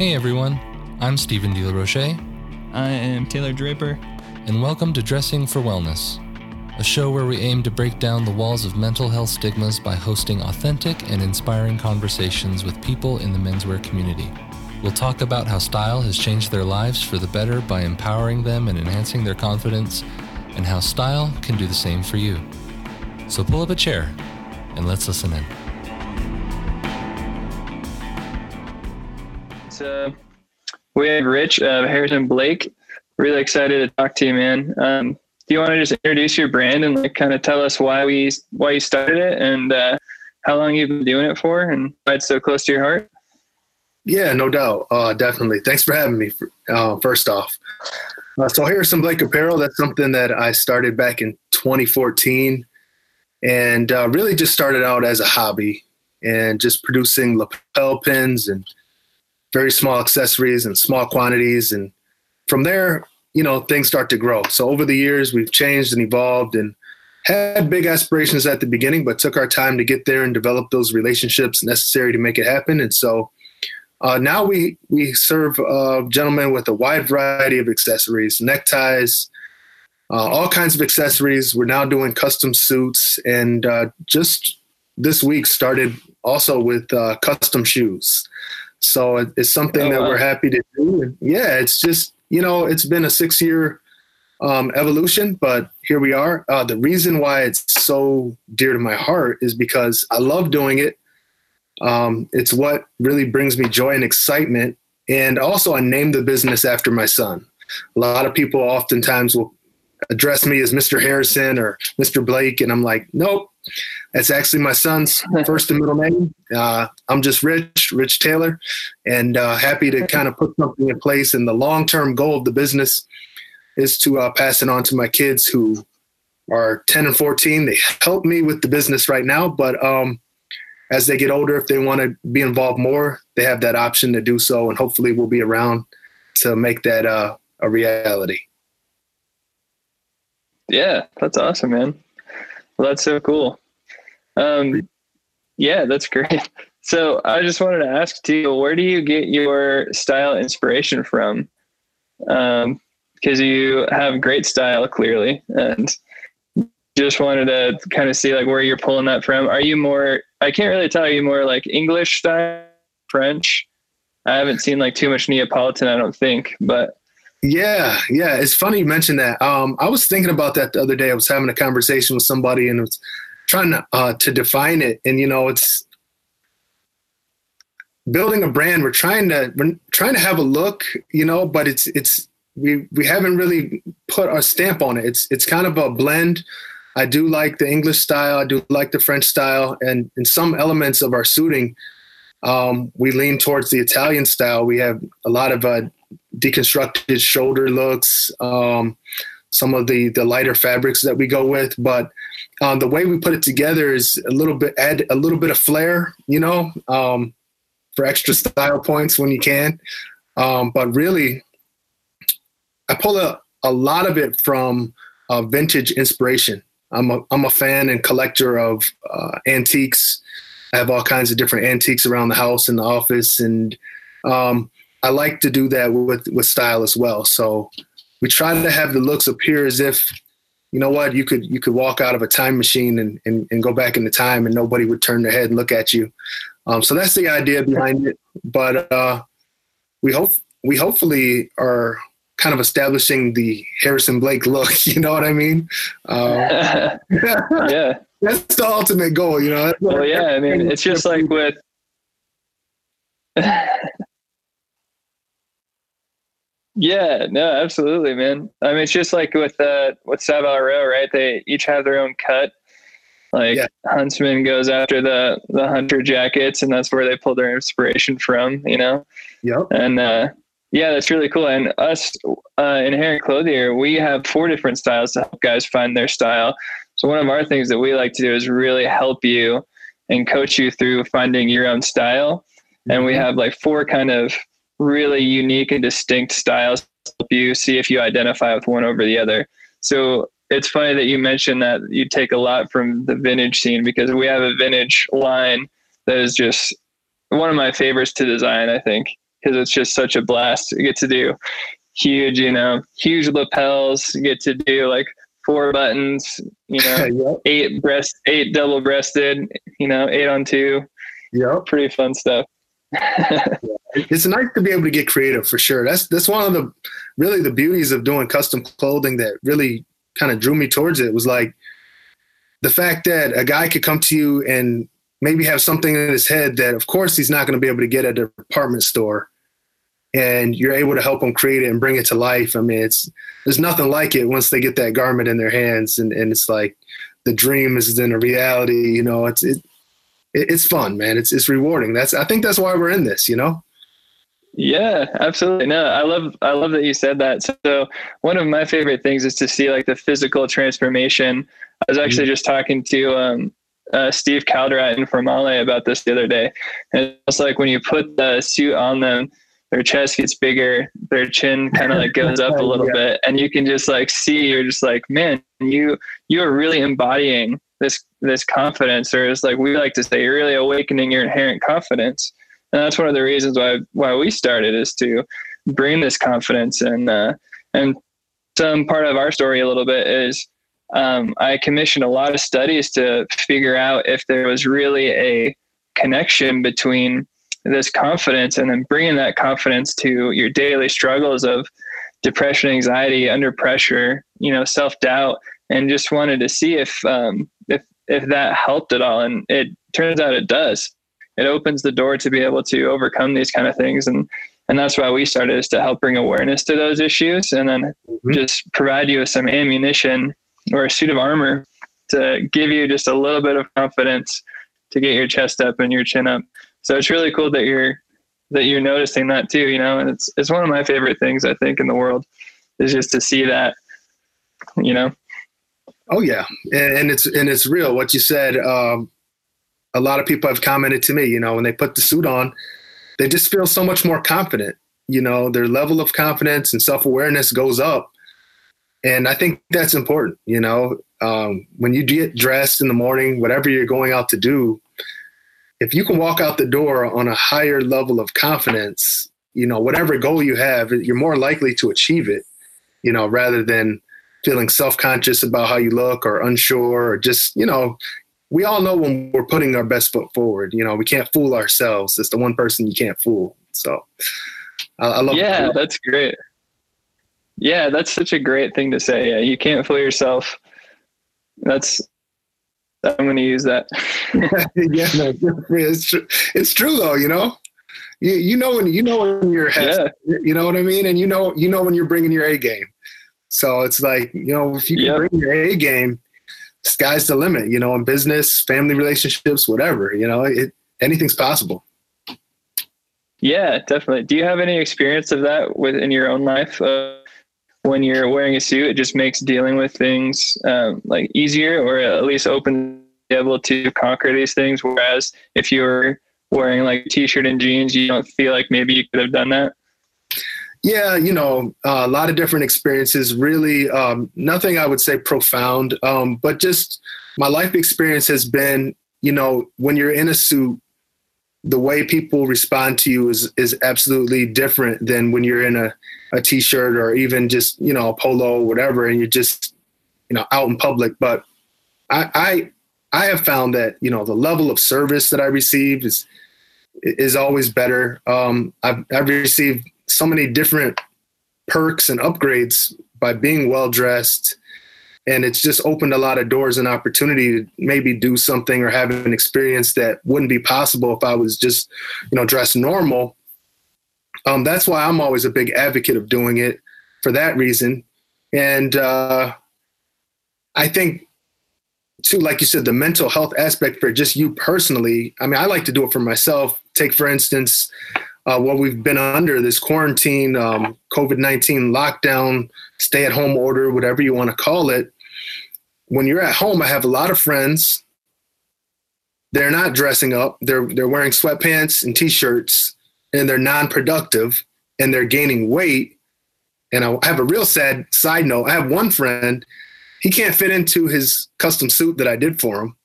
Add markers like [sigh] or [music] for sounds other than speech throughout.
Hey everyone, I'm Stephen De La Roche, I am Taylor Draper. and welcome to Dressing for Wellness, a show where we aim to break down the walls of mental health stigmas by hosting authentic and inspiring conversations with people in the menswear community. We'll talk about how style has changed their lives for the better by empowering them and enhancing their confidence, and how style can do the same for you. So pull up a chair and let's listen in. So we have Rich of Harrison Blake. Really excited to talk to you, man. Um, do you want to just introduce your brand and like kind of tell us why we why you started it and uh, how long you've been doing it for and why it's so close to your heart? Yeah, no doubt. Uh, definitely. Thanks for having me. Uh, first off, uh, so Harrison Blake Apparel. That's something that I started back in 2014, and uh, really just started out as a hobby and just producing lapel pins and very small accessories and small quantities. And from there, you know, things start to grow. So over the years, we've changed and evolved and had big aspirations at the beginning, but took our time to get there and develop those relationships necessary to make it happen. And so uh, now we we serve uh, gentlemen with a wide variety of accessories, neckties, uh, all kinds of accessories. We're now doing custom suits, and uh, just this week started also with uh, custom shoes. So it- it's something Oh, that wow. we're happy to do. And yeah, it's just you know it's been a six year um, evolution, but here we are. Uh, the reason why it's so dear to my heart is because I love doing it. Um, it's what really brings me joy and excitement. And also, I named the business after my son. A lot of people oftentimes will address me as Mr. Harrison or Mr. Blake, and I'm like, nope, that's actually my son's [laughs] first and middle name. Uh, I'm just Rich, Rich Taylor, and uh, happy to kind of put something in place. And the long term goal of the business is to uh, pass it on to my kids who are 10 and 14. They help me with the business right now, but um, as they get older, if they want to be involved more, they have that option to do so, and hopefully, we'll be around to make that uh, a reality. Yeah, that's awesome, man. Well, that's so cool. Um, yeah, that's great. [laughs] So I just wanted to ask too, where do you get your style inspiration from? Um, because you have great style clearly, and just wanted to kind of see like where you're pulling that from. Are you more? I can't really tell. Are you more like English style, French? I haven't seen like too much Neapolitan. I don't think, but Yeah, yeah. It's funny you mentioned that. Um, I was thinking about that the other day. I was having a conversation with somebody and was trying to, uh, to define it. And you know, it's building a brand. We're trying to we're trying to have a look, you know, but it's it's we we haven't really put our stamp on it. It's it's kind of a blend. I do like the English style. I do like the French style, and in some elements of our suiting, um, we lean towards the Italian style. We have a lot of uh, deconstructed shoulder looks, um, some of the the lighter fabrics that we go with, but um, the way we put it together is a little bit add a little bit of flair, you know, um, for extra style points when you can. Um, but really, I pull a, a lot of it from uh, vintage inspiration. I'm a I'm a fan and collector of uh, antiques. I have all kinds of different antiques around the house and the office, and um, I like to do that with with style as well. So we try to have the looks appear as if you know what you could you could walk out of a time machine and and, and go back into time and nobody would turn their head and look at you. Um, so that's the idea behind it. But uh, we hope we hopefully are kind of establishing the Harrison Blake look. [laughs] You know what I mean? Uh, [laughs] yeah. [laughs] that's the ultimate goal. You know. Well, yeah. I mean, it's just like with. Yeah, no, absolutely, man. I mean, it's just like with uh, with Savile Row, right? They each have their own cut. Like Yeah. Huntsman goes after the the hunter jackets, and that's where they pull their inspiration from, you know. Yep. And uh, yeah, that's really cool. And us, uh, Inherent Clothier, we have four different styles to help guys find their style. So one of our things that we like to do is really help you and coach you through finding your own style. And we have like four kind of really unique and distinct styles help you see if you identify with one over the other. So it's funny that you mentioned that you take a lot from the vintage scene because we have a vintage line that is just one of my favorites to design, I think. because it's just such a blast. You get to do huge, you know, huge lapels. You get to do like four buttons, you know, [laughs] yep. eight breast, eight double breasted, you know, eight on two. Yeah, pretty fun stuff. [laughs] it's nice to be able to get creative for sure. That's that's one of the really the beauties of doing custom clothing that really kind of drew me towards it was like the fact that a guy could come to you and maybe have something in his head that of course he's not going to be able to get at a department store and you're able to help them create it and bring it to life. I mean, it's there's nothing like it once they get that garment in their hands, and, and it's like the dream is then a reality. You know, it's it, it's fun, man. It's it's rewarding. That's I think that's why we're in this. You know. Yeah, absolutely. No, I love I love that you said that. So one of my favorite things is to see like the physical transformation. I was actually mm-hmm. just talking to um, uh, Steve Calderat from Formale about this the other day. And it's like when you put the suit on them, their chest gets bigger, their chin kind of like goes [laughs] up a little yeah. bit, and you can just like see you're just like, man, you you are really embodying this this confidence, or it's like we like to say, you're really awakening your inherent confidence, and that's one of the reasons why why we started is to bring this confidence and uh, and some part of our story a little bit is um, I commissioned a lot of studies to figure out if there was really a connection between this confidence and then bringing that confidence to your daily struggles of depression, anxiety, under pressure, you know, self doubt, and just wanted to see if um, if if that helped at all. And it turns out it does. It opens the door to be able to overcome these kind of things, and and that's why we started is to help bring awareness to those issues, and then mm-hmm. just provide you with some ammunition or a suit of armor to give you just a little bit of confidence to get your chest up and your chin up. So it's really cool that you're that you're noticing that too you know and it's it's one of my favorite things i think in the world is just to see that you know. Oh yeah. And it's and it's real. What you said um a lot of people have commented to me you know when they put the suit on they just feel so much more confident you know their level of confidence and self-awareness goes up. And i think that's important you know um, when you get dressed in the morning whatever you're going out to do if you can walk out the door on a higher level of confidence, you know, whatever goal you have, you're more likely to achieve it, you know, rather than feeling self-conscious about how you look or unsure or just, you know, we all know when we're putting our best foot forward, you know, we can't fool ourselves. It's the one person you can't fool. So I, I love Yeah, that's great. Yeah, that's such a great thing to say. Yeah, you can't fool yourself. That's I'm going to use that. [laughs] [laughs] yeah, no, it's true. It's true though. You know, you you know when you know when you're yeah. you know what I mean, and you know you know when you're bringing your A game. So it's like you know if you can yep. bring your A game, sky's the limit. You know, in business, family relationships, whatever. You know, it anything's possible. Yeah, definitely. Do you have any experience of that within your own life? Uh, when you're wearing a suit, it just makes dealing with things um, like easier, or at least open able to conquer these things. Whereas if you're wearing like a t-shirt and jeans, you don't feel like maybe you could have done that. Yeah, you know, uh, a lot of different experiences. Really, um, nothing I would say profound, um, but just my life experience has been, you know, when you're in a suit, the way people respond to you is is absolutely different than when you're in a a t-shirt or even just you know a polo or whatever and you're just you know out in public but i i i have found that you know the level of service that i receive is is always better um i've, I've received so many different perks and upgrades by being well dressed and it's just opened a lot of doors and opportunity to maybe do something or have an experience that wouldn't be possible if i was just you know dressed normal um, that's why I'm always a big advocate of doing it for that reason. And uh, I think, too, like you said, the mental health aspect for just you personally. I mean, I like to do it for myself. Take, for instance, uh, what we've been under this quarantine, um, COVID 19 lockdown, stay at home order, whatever you want to call it. When you're at home, I have a lot of friends. They're not dressing up. They're they're wearing sweatpants and t-shirts and they're non-productive and they're gaining weight and i have a real sad side note i have one friend he can't fit into his custom suit that i did for him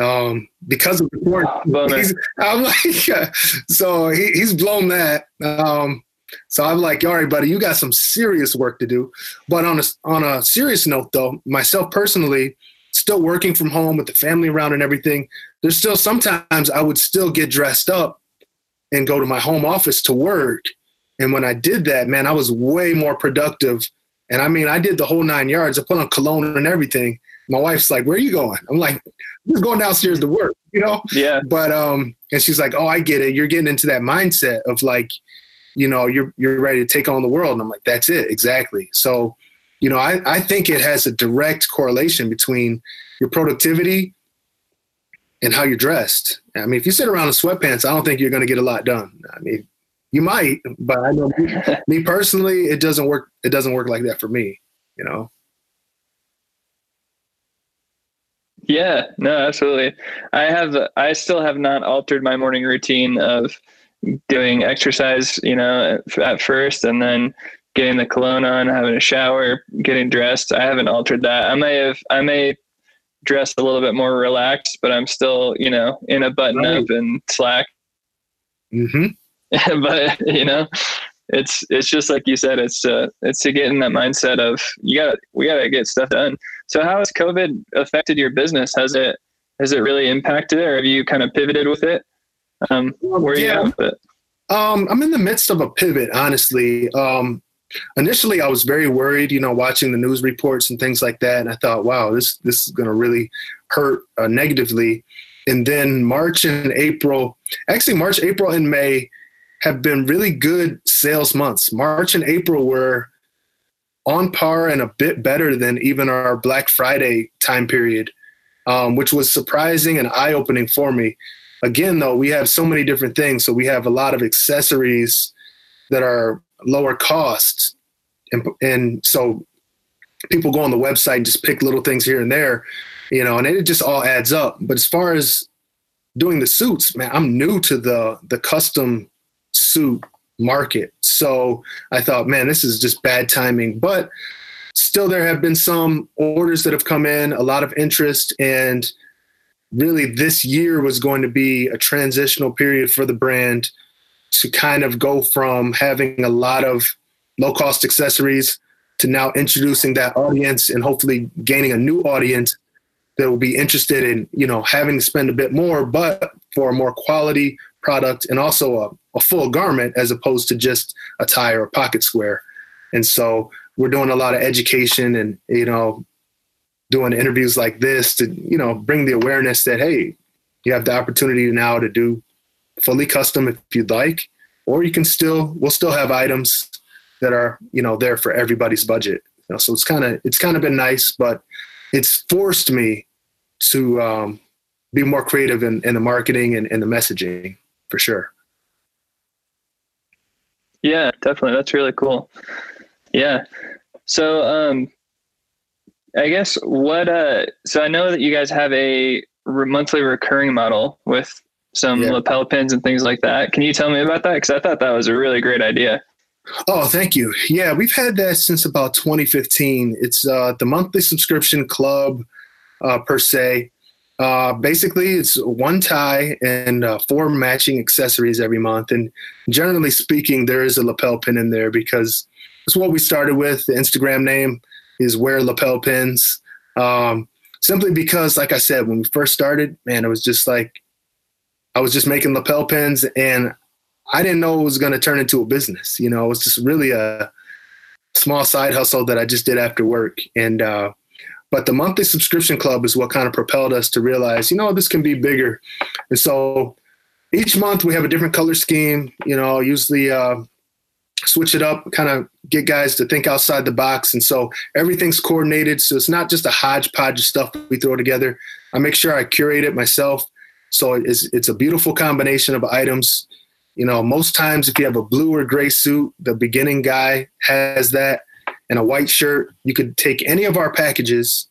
um, because of the quarantine. I'm like, [laughs] so he, he's blown that. Um, so I'm like, all right, buddy, you got some serious work to do. But on a on a serious note, though, myself personally, still working from home with the family around and everything, there's still sometimes I would still get dressed up and go to my home office to work. And when I did that, man, I was way more productive. And I mean, I did the whole nine yards. I put on cologne and everything. My wife's like, "Where are you going?" I'm like, "I'm just going downstairs to work," you know. Yeah. But um, and she's like, "Oh, I get it. You're getting into that mindset of like, you know, you're you're ready to take on the world." And I'm like, "That's it, exactly." So, you know, I I think it has a direct correlation between your productivity and how you're dressed. I mean, if you sit around in sweatpants, I don't think you're going to get a lot done. I mean, you might, but I know me, [laughs] me personally, it doesn't work. It doesn't work like that for me. You know. Yeah, no, absolutely. I have, I still have not altered my morning routine of doing exercise, you know, at first and then getting the cologne on, having a shower, getting dressed. I haven't altered that. I may have, I may dress a little bit more relaxed, but I'm still, you know, in a button right. up and slack. [laughs] Mm-hmm. but you know, it's it's just like you said. It's uh, it's to get in that mindset of you got we got to get stuff done. So how has COVID affected your business? Has it has it really impacted it, or have you kind of pivoted with it? Um, where are yeah. you at with it? Um, I'm in the midst of a pivot, honestly. Um, initially I was very worried, you know, watching the news reports and things like that. And I thought, wow, this, this is going to really hurt uh, negatively. And then March and April, actually March, April and May have been really good sales months. March and April were on par and a bit better than even our Black Friday time period, um, which was surprising and eye opening for me. Again, though, we have so many different things. So we have a lot of accessories that are lower costs. And, and so people go on the website and just pick little things here and there, you know, and it just all adds up. But as far as doing the suits, man, I'm new to the the custom suit market. So I thought, man, this is just bad timing. But still there have been some orders that have come in, a lot of interest and really this year was going to be a transitional period for the brand to kind of go from having a lot of low cost accessories to now introducing that audience and hopefully gaining a new audience that will be interested in you know having to spend a bit more but for a more quality product and also a, a full garment as opposed to just a tie or a pocket square and so we're doing a lot of education and you know doing interviews like this to you know bring the awareness that hey you have the opportunity now to do fully custom if you'd like, or you can still we'll still have items that are you know there for everybody's budget. You know, so it's kind of it's kind of been nice, but it's forced me to um, be more creative in, in the marketing and, and the messaging for sure. Yeah, definitely. That's really cool. Yeah. So, um, I guess what, uh, so I know that you guys have a monthly recurring model with some yeah. lapel pins and things like that. Can you tell me about that? Because I thought that was a really great idea. Oh, thank you. Yeah, we've had that since about 2015. It's uh, the monthly subscription club uh, per se. Uh, basically, it's one tie and uh, four matching accessories every month. And generally speaking, there is a lapel pin in there because it's what we started with. The Instagram name is Wear Lapel Pins. Um, simply because, like I said, when we first started, man, it was just like I was just making lapel pins and I didn't know it was going to turn into a business. You know, it was just really a small side hustle that I just did after work. And, uh, but the monthly subscription club is what kind of propelled us to realize, you know, this can be bigger. And so each month we have a different color scheme, you know, usually, uh, switch it up, kind of get guys to think outside the box. And so everything's coordinated. So it's not just a hodgepodge of stuff we throw together. I make sure I curate it myself so it's it's a beautiful combination of items. You know, most times if you have a blue or gray suit, the beginning guy has that, and a white shirt. You could take any of our packages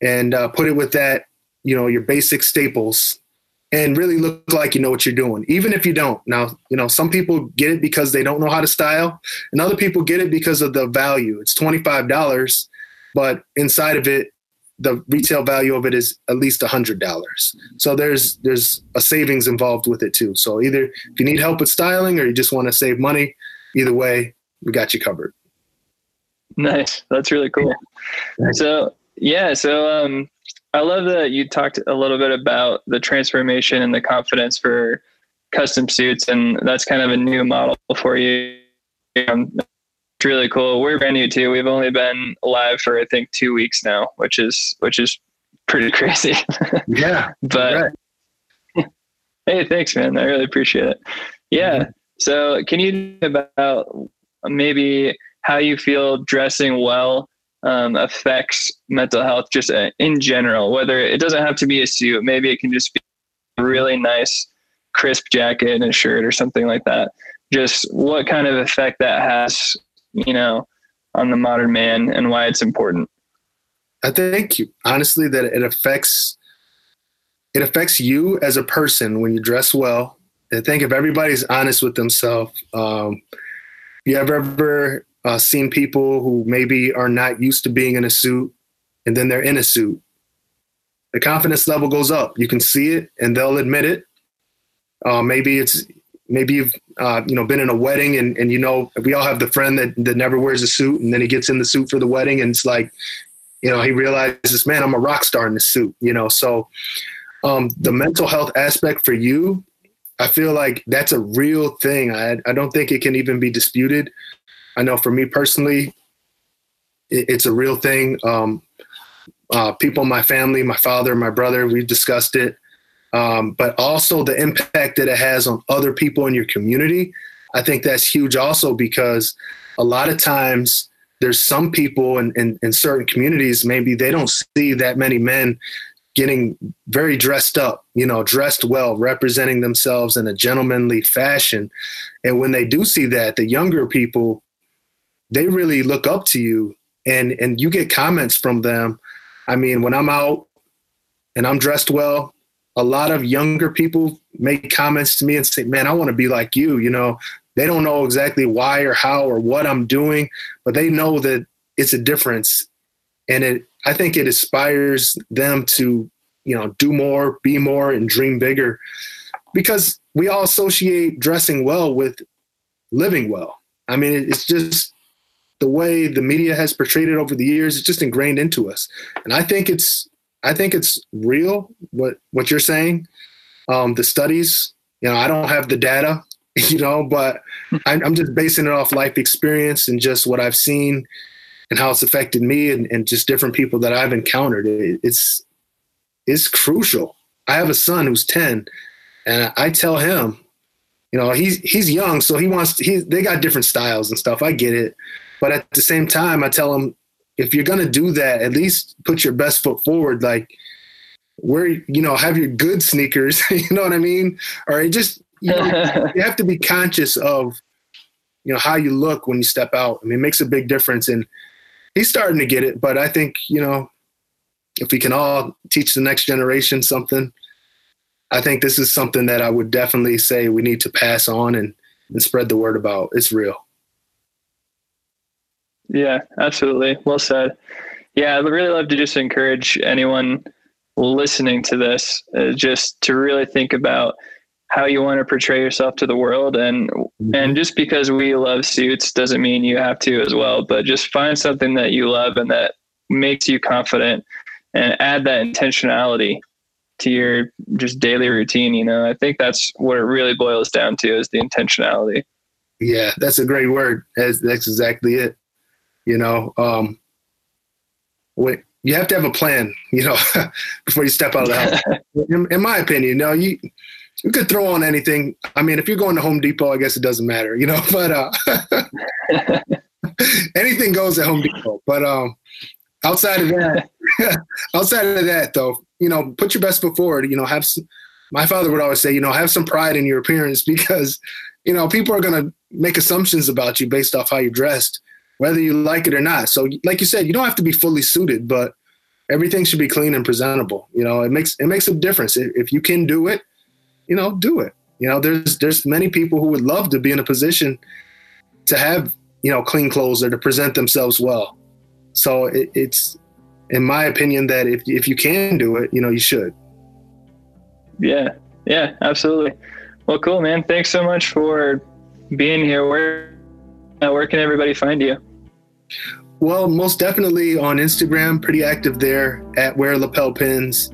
and uh, put it with that. You know, your basic staples, and really look like you know what you're doing, even if you don't. Now, you know, some people get it because they don't know how to style, and other people get it because of the value. It's twenty five dollars, but inside of it, the retail value of it is at least a hundred dollars. So there's there's a savings involved with it too. So either if you need help with styling or you just want to save money, either way, we got you covered. [laughs] Nice. That's really cool. So yeah, so um I love that you talked a little bit about the transformation and the confidence for custom suits, and that's kind of a new model for you. Um, it's really cool. We're brand new too. We've only been live for I think two weeks now, which is which is pretty [laughs] crazy. Yeah, but right. [laughs] hey, thanks, man. I really appreciate it. Yeah. Mm-hmm. So, can you about maybe how you feel dressing well um, affects mental health just uh, in general. Whether it doesn't have to be a suit, maybe it can just be a really nice, crisp jacket and a shirt or something like that. Just what kind of effect that has, you know, on the modern man and why it's important. I think honestly that it affects it affects you as a person when you dress well. I think if everybody's honest with themselves, um, you ever ever uh, seen people who maybe are not used to being in a suit and then they're in a suit. The confidence level goes up. You can see it and they'll admit it. Uh, maybe it's maybe you've uh, you know been in a wedding and, and you know we all have the friend that, that never wears a suit and then he gets in the suit for the wedding and it's like you know he realizes man i'm a rock star in the suit you know so um, the mental health aspect for you i feel like that's a real thing i, I don't think it can even be disputed I know for me personally, it, it's a real thing. Um, uh, people in my family, my father, my brother, we've discussed it. Um, but also the impact that it has on other people in your community. I think that's huge also because a lot of times there's some people in, in, in certain communities, maybe they don't see that many men getting very dressed up, you know, dressed well, representing themselves in a gentlemanly fashion. And when they do see that, the younger people they really look up to you and and you get comments from them. I mean, when I'm out and I'm dressed well, a lot of younger people make comments to me and say, "Man, I want to be like you." You know, they don't know exactly why or how or what I'm doing, but they know that it's a difference, and it. I think it inspires them to, you know, do more, be more, and dream bigger, because we all associate dressing well with living well. I mean, it's just the way the media has portrayed it over the years, it's just ingrained into us. And I think it's I think it's real what what you're saying. Um, the studies, you know, I don't have the data, [laughs] you know, but [laughs] I'm, I'm just basing it off life experience and just what I've seen and how it's affected me and, and just different people that I've encountered. It, it's it's crucial. I have a son who's 10 and I tell him, you know, he's he's young, so he wants to, he they got different styles and stuff. I get it. But at the same time, I tell them if you're gonna do that, at least put your best foot forward. Like where you know have your good sneakers, [laughs] you know what I mean? Or just you, know, [laughs] you have to be conscious of you know how you look when you step out. I mean, it makes a big difference. And he's starting to get it, but I think you know if we can all teach the next generation something, I think this is something that I would definitely say we need to pass on and, and spread the word about. It's real. Yeah, absolutely. Well said. Yeah, I'd really love to just encourage anyone listening to this uh, just to really think about how you want to portray yourself to the world and mm-hmm. and just because we love suits doesn't mean you have to as well but just find something that you love and that makes you confident and add that intentionality to your just daily routine you know i think that's what it really boils down to is the intentionality yeah that's a great word that's, that's exactly it you know, um, when, you have to have a plan, you know, [laughs] before you step out of the house. [laughs] in, in, my opinion, you know, you you could throw on anything. I mean, if you're going to Home Depot, I guess it doesn't matter, you know. [laughs] But uh, anything goes at Home Depot. But um, outside of that, outside of that, though, you know, put your best foot forward. You know, have some, my father would always say, you know, have some pride in your appearance because, you know, people are going to make assumptions about you based off how you're dressed whether you like it or not. So, like you said, you don't have to be fully suited, but everything should be clean and presentable. You know, it makes it makes a difference if you can do it. You know, do it. You know, there's there's many people who would love to be in a position to have you know clean clothes or to present themselves well. So it, it's in my opinion, that if if you can do it, you know, you should. Yeah, yeah, absolutely. Well, cool, man. Thanks so much for being here. Where uh, where can everybody find you? Well, most definitely on Instagram, pretty active there at Wear Lapel Pins.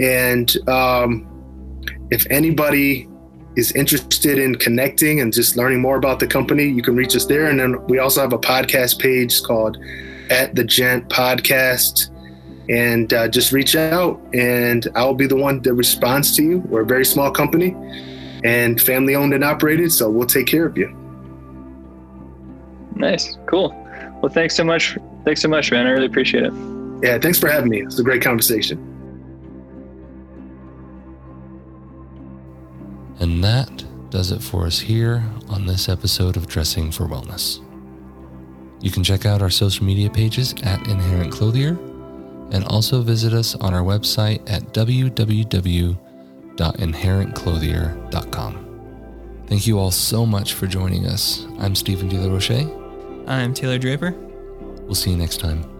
And um, if anybody is interested in connecting and just learning more about the company, you can reach us there. And then we also have a podcast page called At the Gent Podcast. And uh, just reach out, and I'll be the one that responds to you. We're a very small company and family owned and operated, so we'll take care of you. Nice, cool. Well, thanks so much. Thanks so much, man. I really appreciate it. Yeah, thanks for having me. It's a great conversation. And that does it for us here on this episode of Dressing for Wellness. You can check out our social media pages at Inherent Clothier and also visit us on our website at www.inherentclothier.com. Thank you all so much for joining us. I'm Stephen De La Roche. I'm Taylor Draper. We'll see you next time.